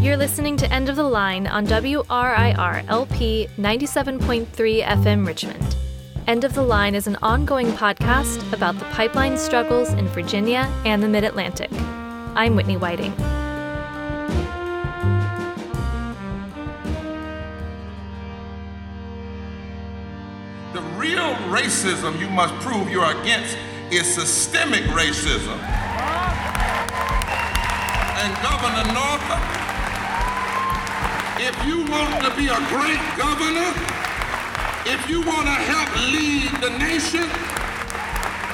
You're listening to End of the Line on WRIR LP 97.3 FM Richmond. End of the Line is an ongoing podcast about the pipeline struggles in Virginia and the Mid Atlantic. I'm Whitney Whiting. The real racism you must prove you're against is systemic racism. And Governor Northam, if you want to be a great governor, if you want to help lead the nation,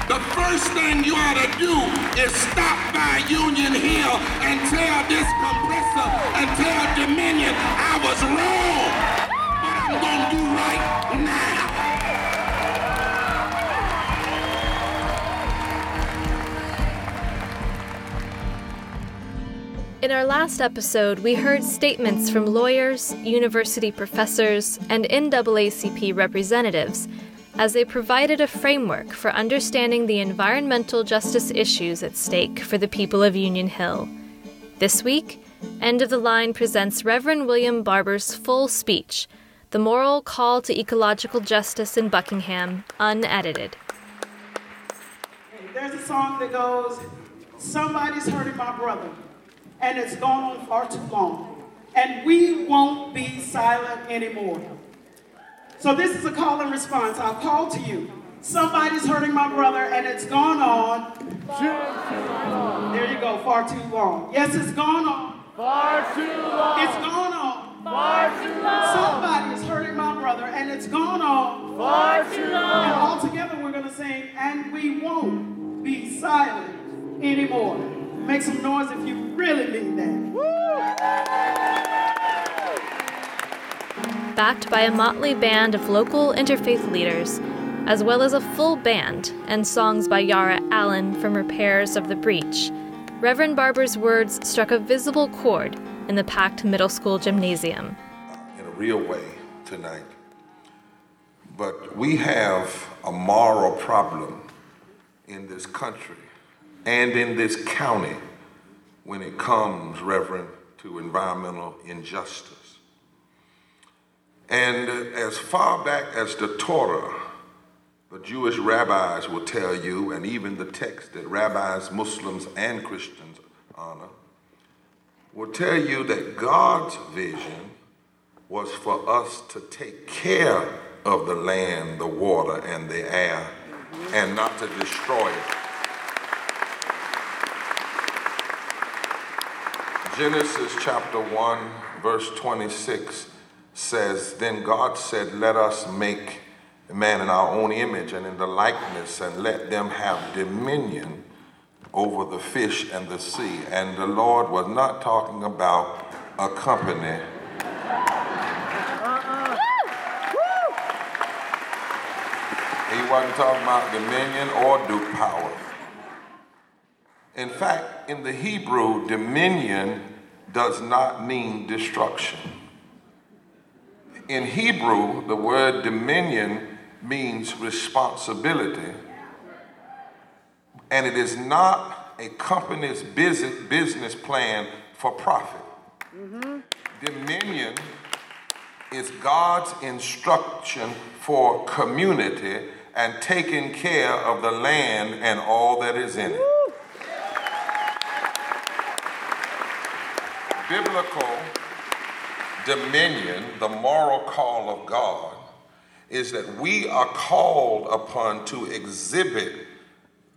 the first thing you ought to do is stop by Union Hill and tell this compressor and tell Dominion I was wrong. But I'm going to do right now. In our last episode, we heard statements from lawyers, university professors, and NAACP representatives as they provided a framework for understanding the environmental justice issues at stake for the people of Union Hill. This week, End of the Line presents Reverend William Barber's full speech, The Moral Call to Ecological Justice in Buckingham, unedited. There's a song that goes, Somebody's hurting my brother, and it's gone on far too long, and we won't be silent anymore. So this is a call and response. I'll call to you. Somebody's hurting my brother, and it's gone on. There you go, far too long. Yes, it's gone on. Far too long. It's gone on. Far too long. Somebody's hurting my brother, and it's gone on. Far too And long. all together we're going to sing, and we won't be silent anymore. Make some noise if you really mean that. backed by a motley band of local interfaith leaders, as well as a full band and songs by Yara Allen from Repairers of the Breach. Reverend Barber's words struck a visible chord in the packed middle school gymnasium. in a real way tonight. But we have a moral problem in this country and in this county when it comes, Reverend, to environmental injustice. And as far back as the Torah, the Jewish rabbis will tell you, and even the text that rabbis, Muslims, and Christians honor, will tell you that God's vision was for us to take care of the land, the water, and the air, and not to destroy it. Genesis chapter 1, verse 26 says, Then God said, Let us make man in our own image and in the likeness, and let them have dominion over the fish and the sea. And the Lord was not talking about a company. Uh-uh. He wasn't talking about dominion or duke power. In fact, in the Hebrew, dominion does not mean destruction. In Hebrew, the word dominion means responsibility, and it is not a company's business, business plan for profit. Mm-hmm. Dominion is God's instruction for community and taking care of the land and all that is in it. Biblical dominion, the moral call of God, is that we are called upon to exhibit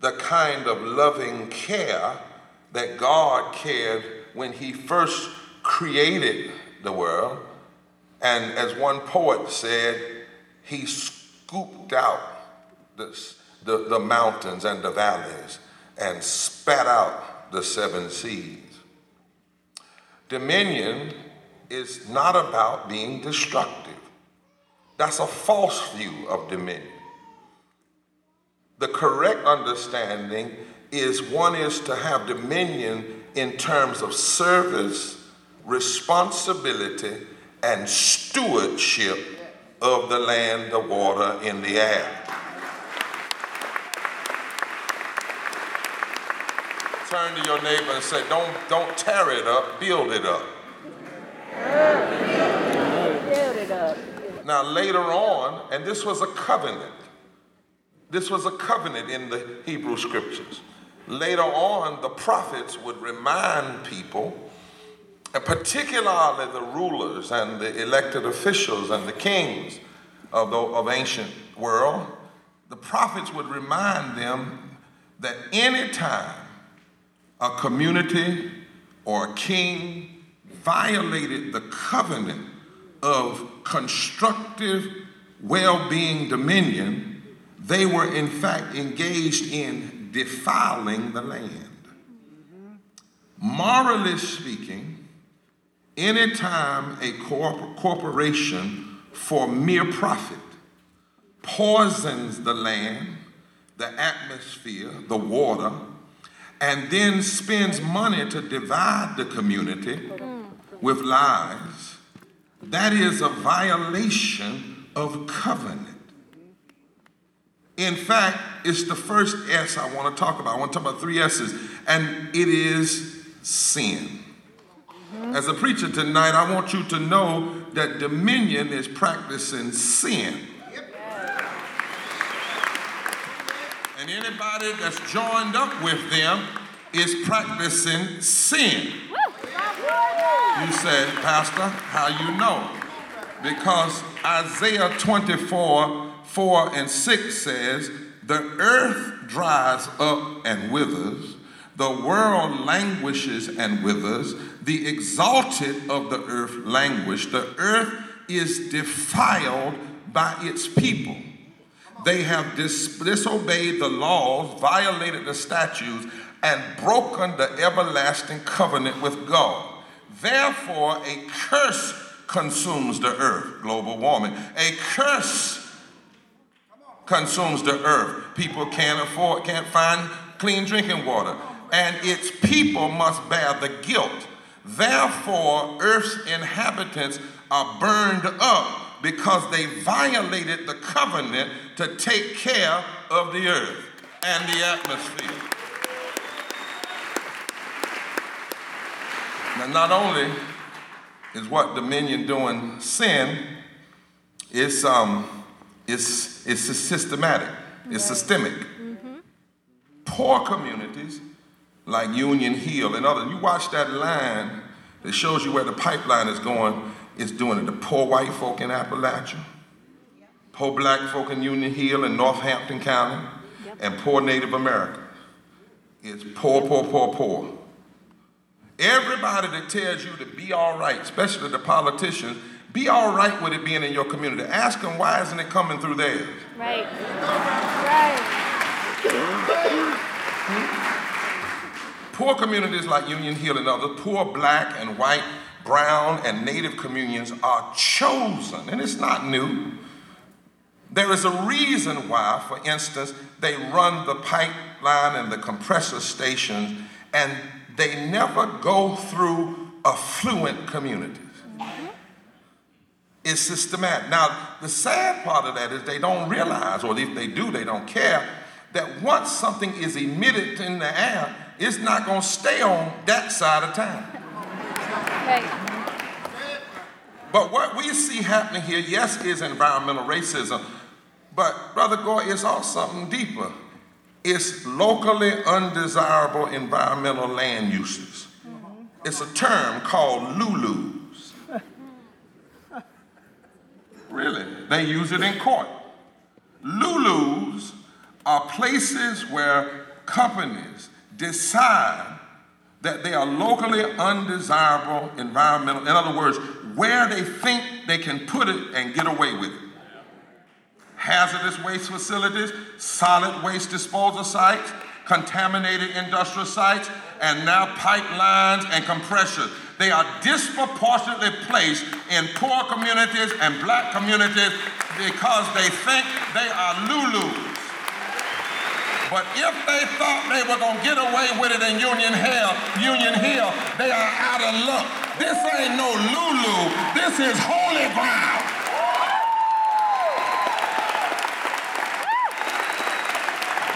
the kind of loving care that God cared when He first created the world. And as one poet said, He scooped out the, the, the mountains and the valleys and spat out the seven seas. Dominion is not about being destructive. That's a false view of dominion. The correct understanding is one is to have dominion in terms of service, responsibility, and stewardship of the land, the water, and the air. Turn to your neighbor and say, don't, don't tear it up, build it up. Now, later on, and this was a covenant, this was a covenant in the Hebrew scriptures. Later on, the prophets would remind people, and particularly the rulers and the elected officials and the kings of the of ancient world, the prophets would remind them that any time a community or a king violated the covenant of constructive well-being dominion, they were in fact engaged in defiling the land. Morally speaking, anytime a corp- corporation for mere profit poisons the land, the atmosphere, the water, and then spends money to divide the community with lies, that is a violation of covenant. In fact, it's the first S I want to talk about. I want to talk about three S's, and it is sin. As a preacher tonight, I want you to know that dominion is practicing sin. And anybody that's joined up with them is practicing sin. You say, Pastor, how you know? Because Isaiah 24, 4 and 6 says, The earth dries up and withers, the world languishes and withers, the exalted of the earth languish. The earth is defiled by its people. They have dis- disobeyed the laws, violated the statutes, and broken the everlasting covenant with God. Therefore, a curse consumes the earth, global warming. A curse consumes the earth. People can't afford, can't find clean drinking water, and its people must bear the guilt. Therefore, earth's inhabitants are burned up because they violated the covenant to take care of the earth and the atmosphere. Now, not only is what dominion doing sin, it's, um, it's, it's systematic, it's systemic. Poor communities like Union Hill and others, you watch that line that shows you where the pipeline is going, it's doing it. The poor white folk in Appalachia, poor black folk in Union Hill and Northampton County, and poor Native Americans. It's poor, poor, poor, poor. Everybody that tells you to be all right, especially the politicians, be all right with it being in your community. Ask them why isn't it coming through theirs? Right. Right. Poor communities like Union Hill and others, poor black and white, brown, and native communions are chosen, and it's not new. There is a reason why, for instance, they run the pipeline and the compressor stations, and they never go through affluent communities. It's systematic. Now, the sad part of that is they don't realize, or if they do, they don't care, that once something is emitted in the air, it's not going to stay on that side of town. But what we see happening here, yes, is environmental racism, but Brother Gore, it's also something deeper. It's locally undesirable environmental land uses. It's a term called LULUs. Really, they use it in court. LULUs are places where companies decide that they are locally undesirable environmental, in other words, where they think they can put it and get away with it. Hazardous waste facilities, solid waste disposal sites, contaminated industrial sites, and now pipelines and compressors. They are disproportionately placed in poor communities and black communities because they think they are Lulus. But if they thought they were gonna get away with it in Union Hill, Union Hill, they are out of luck. This ain't no Lulu. This is holy ground.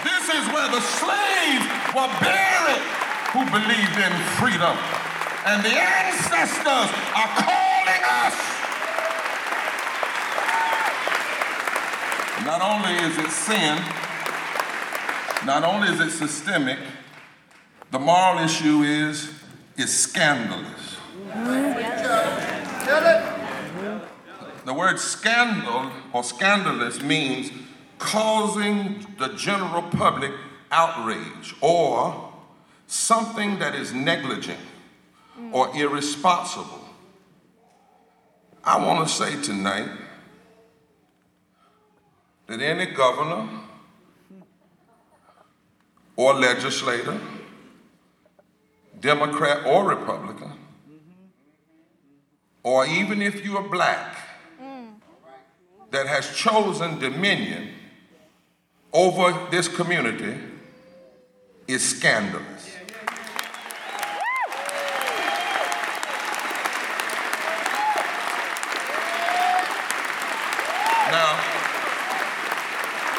This is where the slaves were buried who believed in freedom. And the ancestors are calling us. Not only is it sin, not only is it systemic, the moral issue is is scandalous. The word scandal or scandalous means causing the general public outrage or something that is negligent or irresponsible. I want to say tonight that any governor or legislator, Democrat or Republican, or even if you are black, that has chosen dominion over this community is scandalous. Now,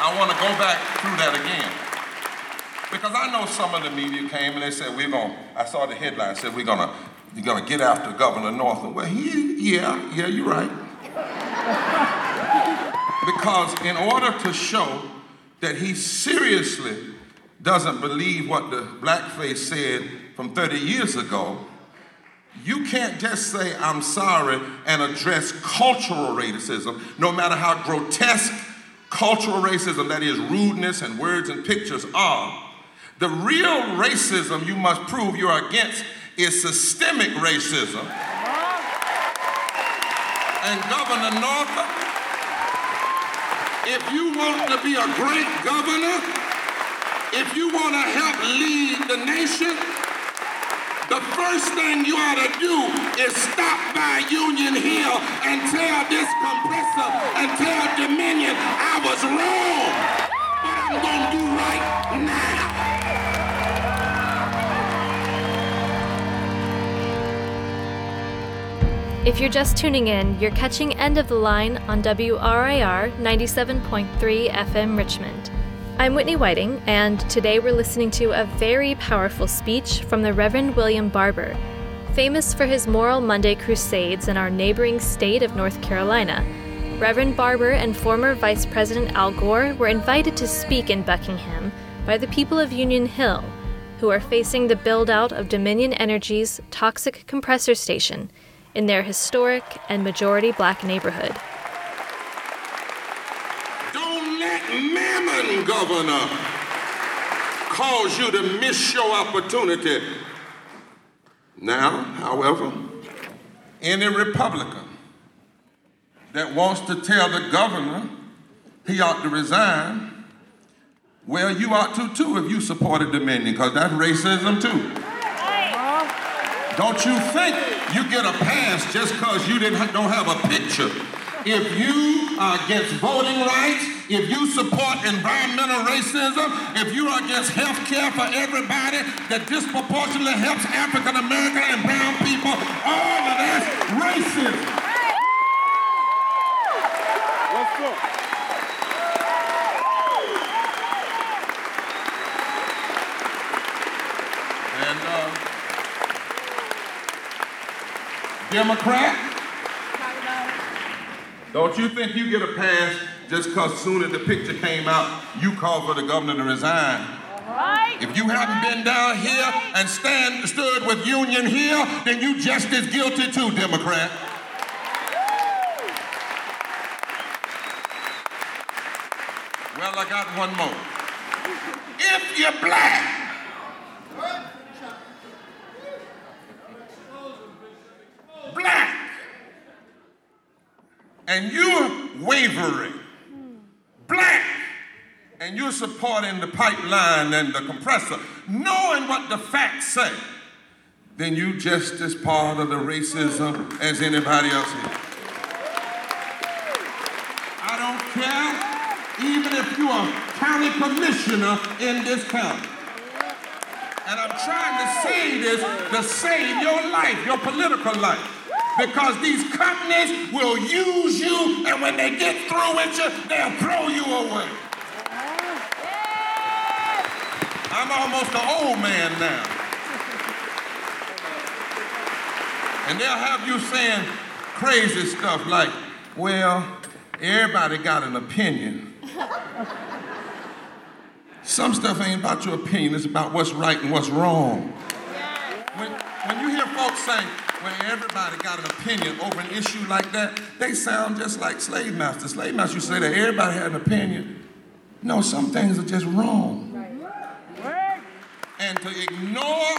I want to go back through that again. Because I know some of the media came and they said, we're going to, I saw the headline, said, we're going to, you're going to get after Governor Northam. Well, he, yeah, yeah, you're right. because in order to show that he seriously doesn't believe what the blackface said from 30 years ago, you can't just say, I'm sorry, and address cultural racism, no matter how grotesque cultural racism, that is, rudeness and words and pictures, are. The real racism you must prove you're against is systemic racism. And Governor Northam, if you want to be a great governor, if you want to help lead the nation, the first thing you ought to do is stop by Union Hill and tell this compressor and tell Dominion I was wrong. If you're just tuning in, you're catching End of the Line on WRIR 97.3 FM Richmond. I'm Whitney Whiting, and today we're listening to a very powerful speech from the Reverend William Barber, famous for his Moral Monday crusades in our neighboring state of North Carolina. Reverend Barber and former Vice President Al Gore were invited to speak in Buckingham by the people of Union Hill, who are facing the build out of Dominion Energy's toxic compressor station in their historic and majority black neighborhood. Don't let Mammon, Governor, cause you to miss your opportunity. Now, however, any Republican that wants to tell the governor he ought to resign, well, you ought to too if you supported Dominion, because that's racism too. Don't you think you get a pass just because you didn't don't have a picture? If you are against voting rights, if you support environmental racism, if you are against health care for everybody that disproportionately helps African American and brown people, all of that's racism. Let's go. And uh, Democrat, don't you think you get a pass just because soon as the picture came out, you called for the governor to resign? If you haven't been down here and stand stood with Union here, then you just as guilty too, Democrat. Well, I got one more. If you're black, black, and you're wavering, black, and you're supporting the pipeline and the compressor, knowing what the facts say, then you just as part of the racism as anybody else is. I don't care, even if you're county commissioner in this county. And I'm trying to say this to save your life, your political life. Because these companies will use you, and when they get through with you, they'll throw you away. I'm almost an old man now. And they'll have you saying, crazy stuff like, well, everybody got an opinion. Some stuff ain't about your opinion, it's about what's right and what's wrong. When, when you hear folks say, when everybody got an opinion over an issue like that, they sound just like slave masters. Slave masters say that everybody had an opinion. No, some things are just wrong. And to ignore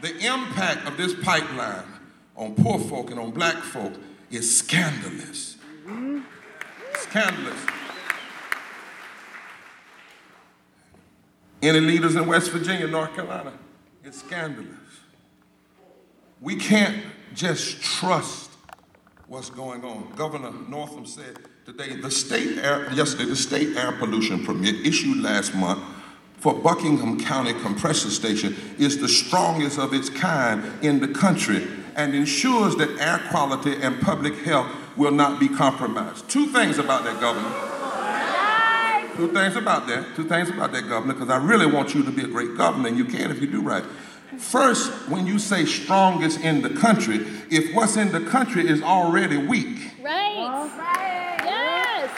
the impact of this pipeline on poor folk and on black folk is scandalous. Mm-hmm. Scandalous. Any leaders in West Virginia, North Carolina, it's scandalous. We can't just trust what's going on. Governor Northam said today the state air, yesterday the state air pollution permit issued last month for Buckingham County Compressor Station is the strongest of its kind in the country and ensures that air quality and public health will not be compromised. Two things about that, Governor. Two things about that. Two things about that, Governor, because I really want you to be a great governor, and you can if you do right. First, when you say strongest in the country, if what's in the country is already weak. Right. right. Yes.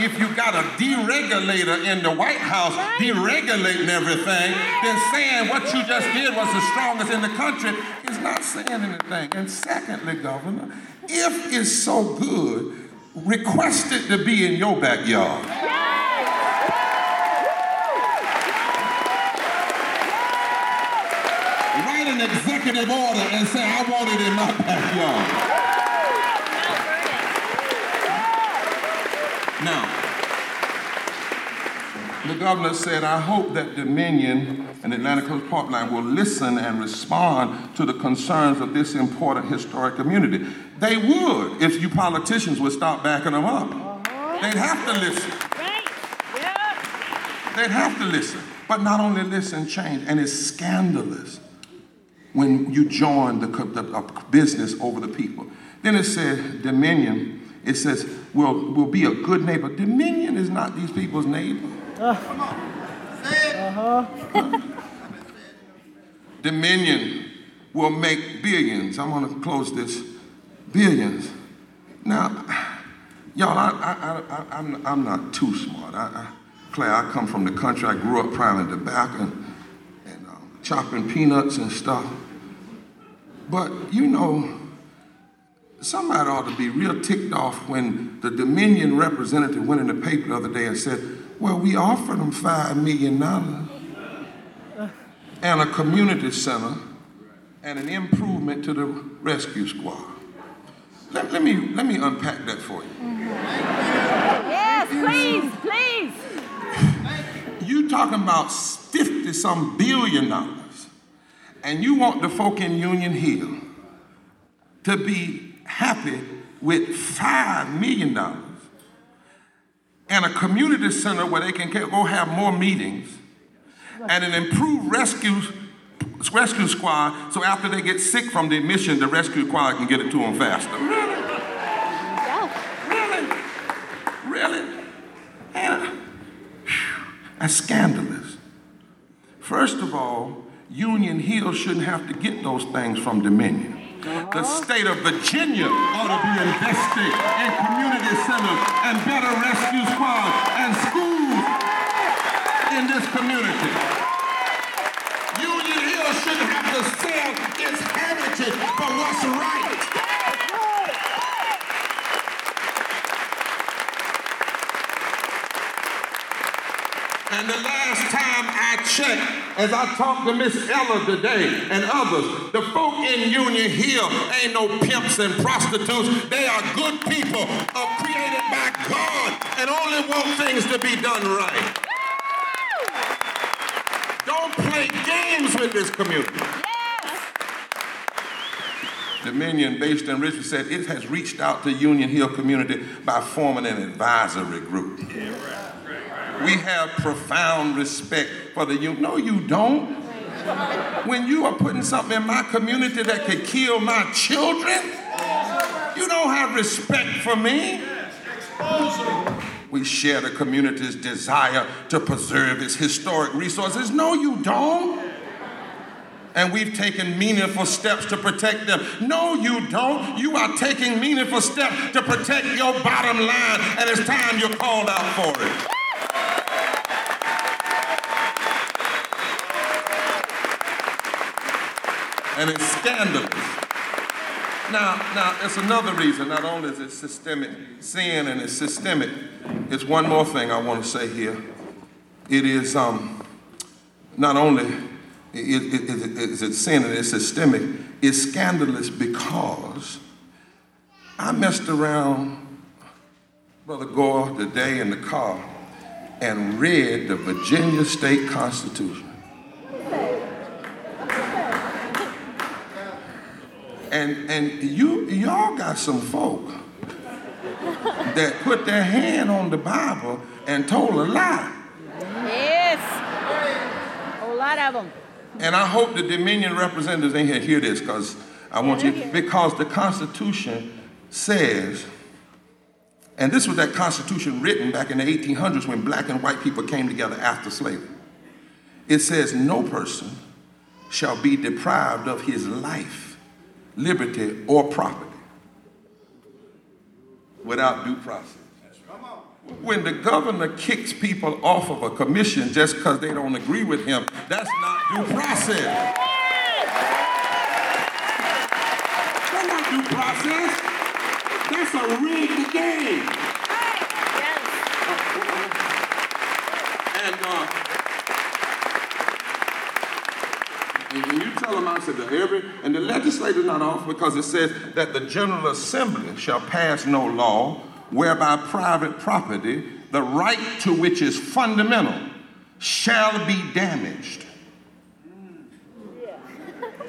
If you got a deregulator in the White House right. deregulating everything, then saying what you just did was the strongest in the country is not saying anything. And secondly, Governor, if it's so good, request it to be in your backyard. Write an executive order and say, I want it in my backyard. Now, the governor said, I hope that Dominion and Atlantic Coast Pipeline will listen and respond to the concerns of this important historic community. They would if you politicians would stop backing them up. They'd have to listen. They'd have to listen. But not only listen, change. And it's scandalous when you join the, the business over the people. Then it says dominion. It says will will be a good neighbor. Dominion is not these people's neighbor. Come on. Uh-huh. dominion will make billions. I'm going to close this. Billions. Now, y'all, I, I, I, I'm, I'm not too smart. I, I, Claire, I come from the country. I grew up priming tobacco and, and um, chopping peanuts and stuff. But you know, somebody ought to be real ticked off when the Dominion representative went in the paper the other day and said, Well, we offered them $5 million and a community center and an improvement to the rescue squad. Let, let, me, let me unpack that for you. Yes, please, please. You talking about 50 some billion dollars and you want the folk in Union Hill to be happy with $5 million and a community center where they can go have more meetings and an improved rescue rescue squad so after they get sick from the admission, the rescue squad can get it to them faster. Really? Really? Really? And, that's scandalous. First of all, Union Hill shouldn't have to get those things from Dominion. Uh-huh. The state of Virginia ought to be investing in community centers and better rescue squads and schools in this community. Union Hill shouldn't have to sell its heritage for what's right. And the last time I checked, as I talked to Miss Ella today and others, the folk in Union Hill ain't no pimps and prostitutes. They are good people, are created by God, and only want things to be done right. Don't play games with this community. Dominion, based in Richmond, said it has reached out to Union Hill community by forming an advisory group. Yeah, right we have profound respect for the youth. No, you don't. When you are putting something in my community that could kill my children, you don't have respect for me. We share the community's desire to preserve its historic resources. No, you don't. and we've taken meaningful steps to protect them. No, you don't. You are taking meaningful steps to protect your bottom line, and it's time you're called out for it. And it's scandalous. Now, now, it's another reason. Not only is it systemic sin and it's systemic, it's one more thing I want to say here. It is um, not only is it, it, it sin and it's systemic, it's scandalous because I messed around, Brother Gore, today in the car and read the Virginia State Constitution. And, and you, y'all got some folk that put their hand on the Bible and told a lie. Yes. A lot of them. And I hope the Dominion representatives in here hear this because I want you, because the Constitution says, and this was that Constitution written back in the 1800s when black and white people came together after slavery. It says, no person shall be deprived of his life liberty, or property without due process. When the governor kicks people off of a commission just because they don't agree with him, that's not due process. That's not due process. That's a rigged game. And uh, And said, that every, and the legislator's not off because it says that the General Assembly shall pass no law whereby private property, the right to which is fundamental, shall be damaged.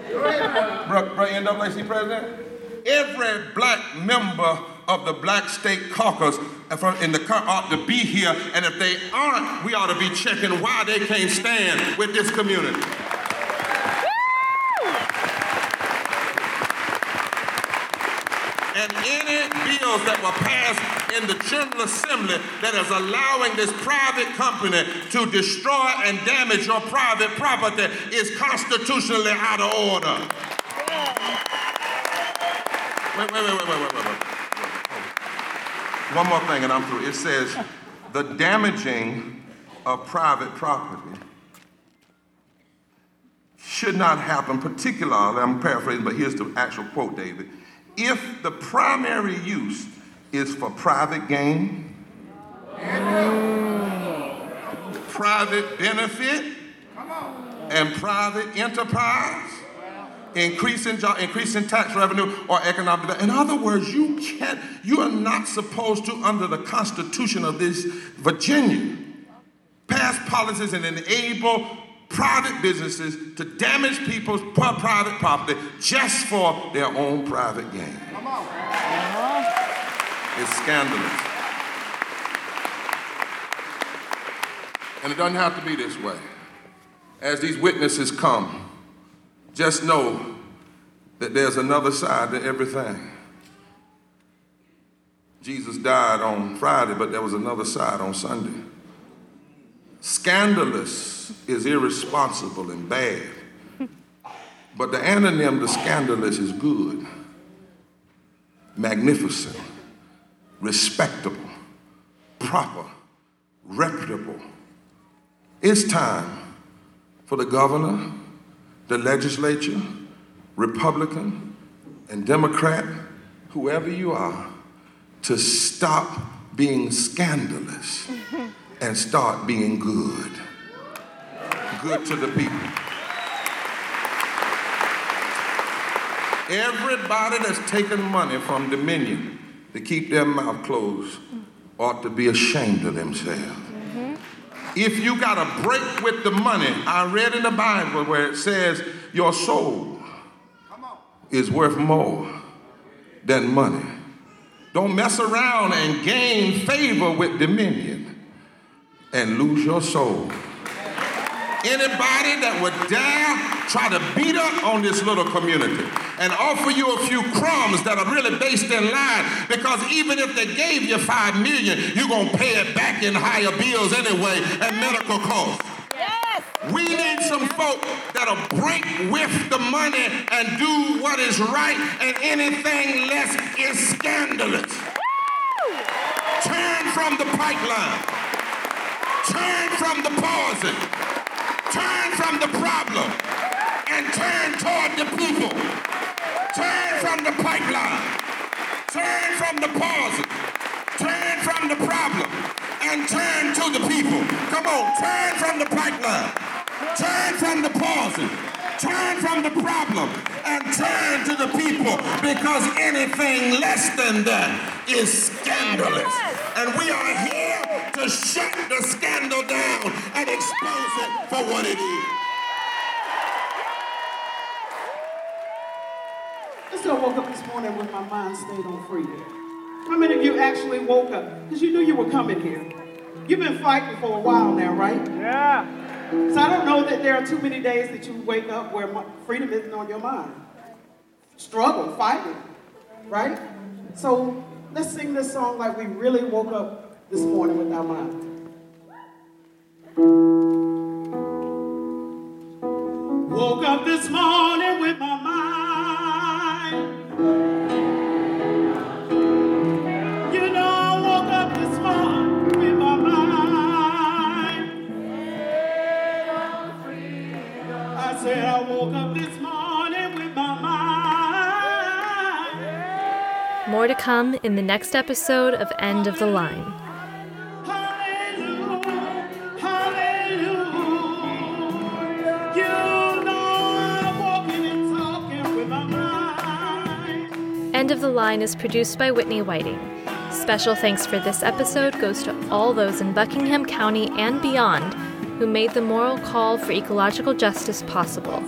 Bro, NAACP president, every black member of the Black State Caucus uh, in the car ought to be here, and if they aren't, we ought to be checking why they can't stand with this community. and any bills that were passed in the General Assembly that is allowing this private company to destroy and damage your private property is constitutionally out of order. Wait, wait, wait, wait, wait, wait, wait, wait. One more thing and I'm through. It says the damaging of private property should not happen, particularly, I'm paraphrasing, but here's the actual quote, David if the primary use is for private gain, private benefit, and private enterprise, increasing job, increasing tax revenue or economic development. In other words, you can't, you are not supposed to, under the Constitution of this Virginia, pass policies and enable private businesses to damage people's private property just for their own private gain. Come on. Uh-huh. It's scandalous. And it doesn't have to be this way. As these witnesses come, just know that there's another side to everything. Jesus died on Friday, but there was another side on Sunday. Scandalous is irresponsible and bad. But the anonym to scandalous is good, magnificent, respectable, proper, reputable. It's time for the governor, the legislature, Republican, and Democrat, whoever you are, to stop being scandalous and start being good. Good to the people. Everybody that's taking money from Dominion to keep their mouth closed ought to be ashamed of themselves. Mm-hmm. If you got a break with the money, I read in the Bible where it says your soul is worth more than money. Don't mess around and gain favor with Dominion and lose your soul. Anybody that would dare try to beat up on this little community and offer you a few crumbs that are really based in line because even if they gave you five million, you're gonna pay it back in higher bills anyway and medical costs. Yes. We need some folk that'll break with the money and do what is right, and anything less is scandalous. Turn from the pipeline. Turn from the poison. Turn from the problem and turn toward the people. Turn from the pipeline. Turn from the poison. Turn from the problem and turn to the people. Come on, turn from the pipeline. Turn from the poison. Turn from the problem and turn to the people because anything less than that is scandalous. And we are here to shut the scandal down and expose it for what it is. I still woke up this morning with my mind stayed on freedom. How many of you actually woke up? Because you knew you were coming here. You've been fighting for a while now, right? Yeah. So I don't know that there are too many days that you wake up where freedom isn't on your mind. Struggle, fighting, right? So let's sing this song like we really woke up this morning with our mind. Woke up this morning with my mind. More to come in the next episode of End of the Line. Hallelujah, hallelujah. You know, I'm walking and talking with my mind. End of the Line is produced by Whitney Whiting. Special thanks for this episode goes to all those in Buckingham County and beyond who made the moral call for ecological justice possible.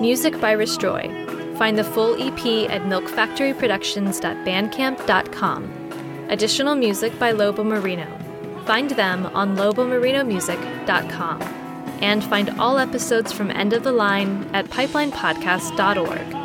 Music by Restroy. Find the full EP at milkfactoryproductions.bandcamp.com. Additional music by Lobo Marino. Find them on lobomarinomusic.com. And find all episodes from End of the Line at pipelinepodcast.org.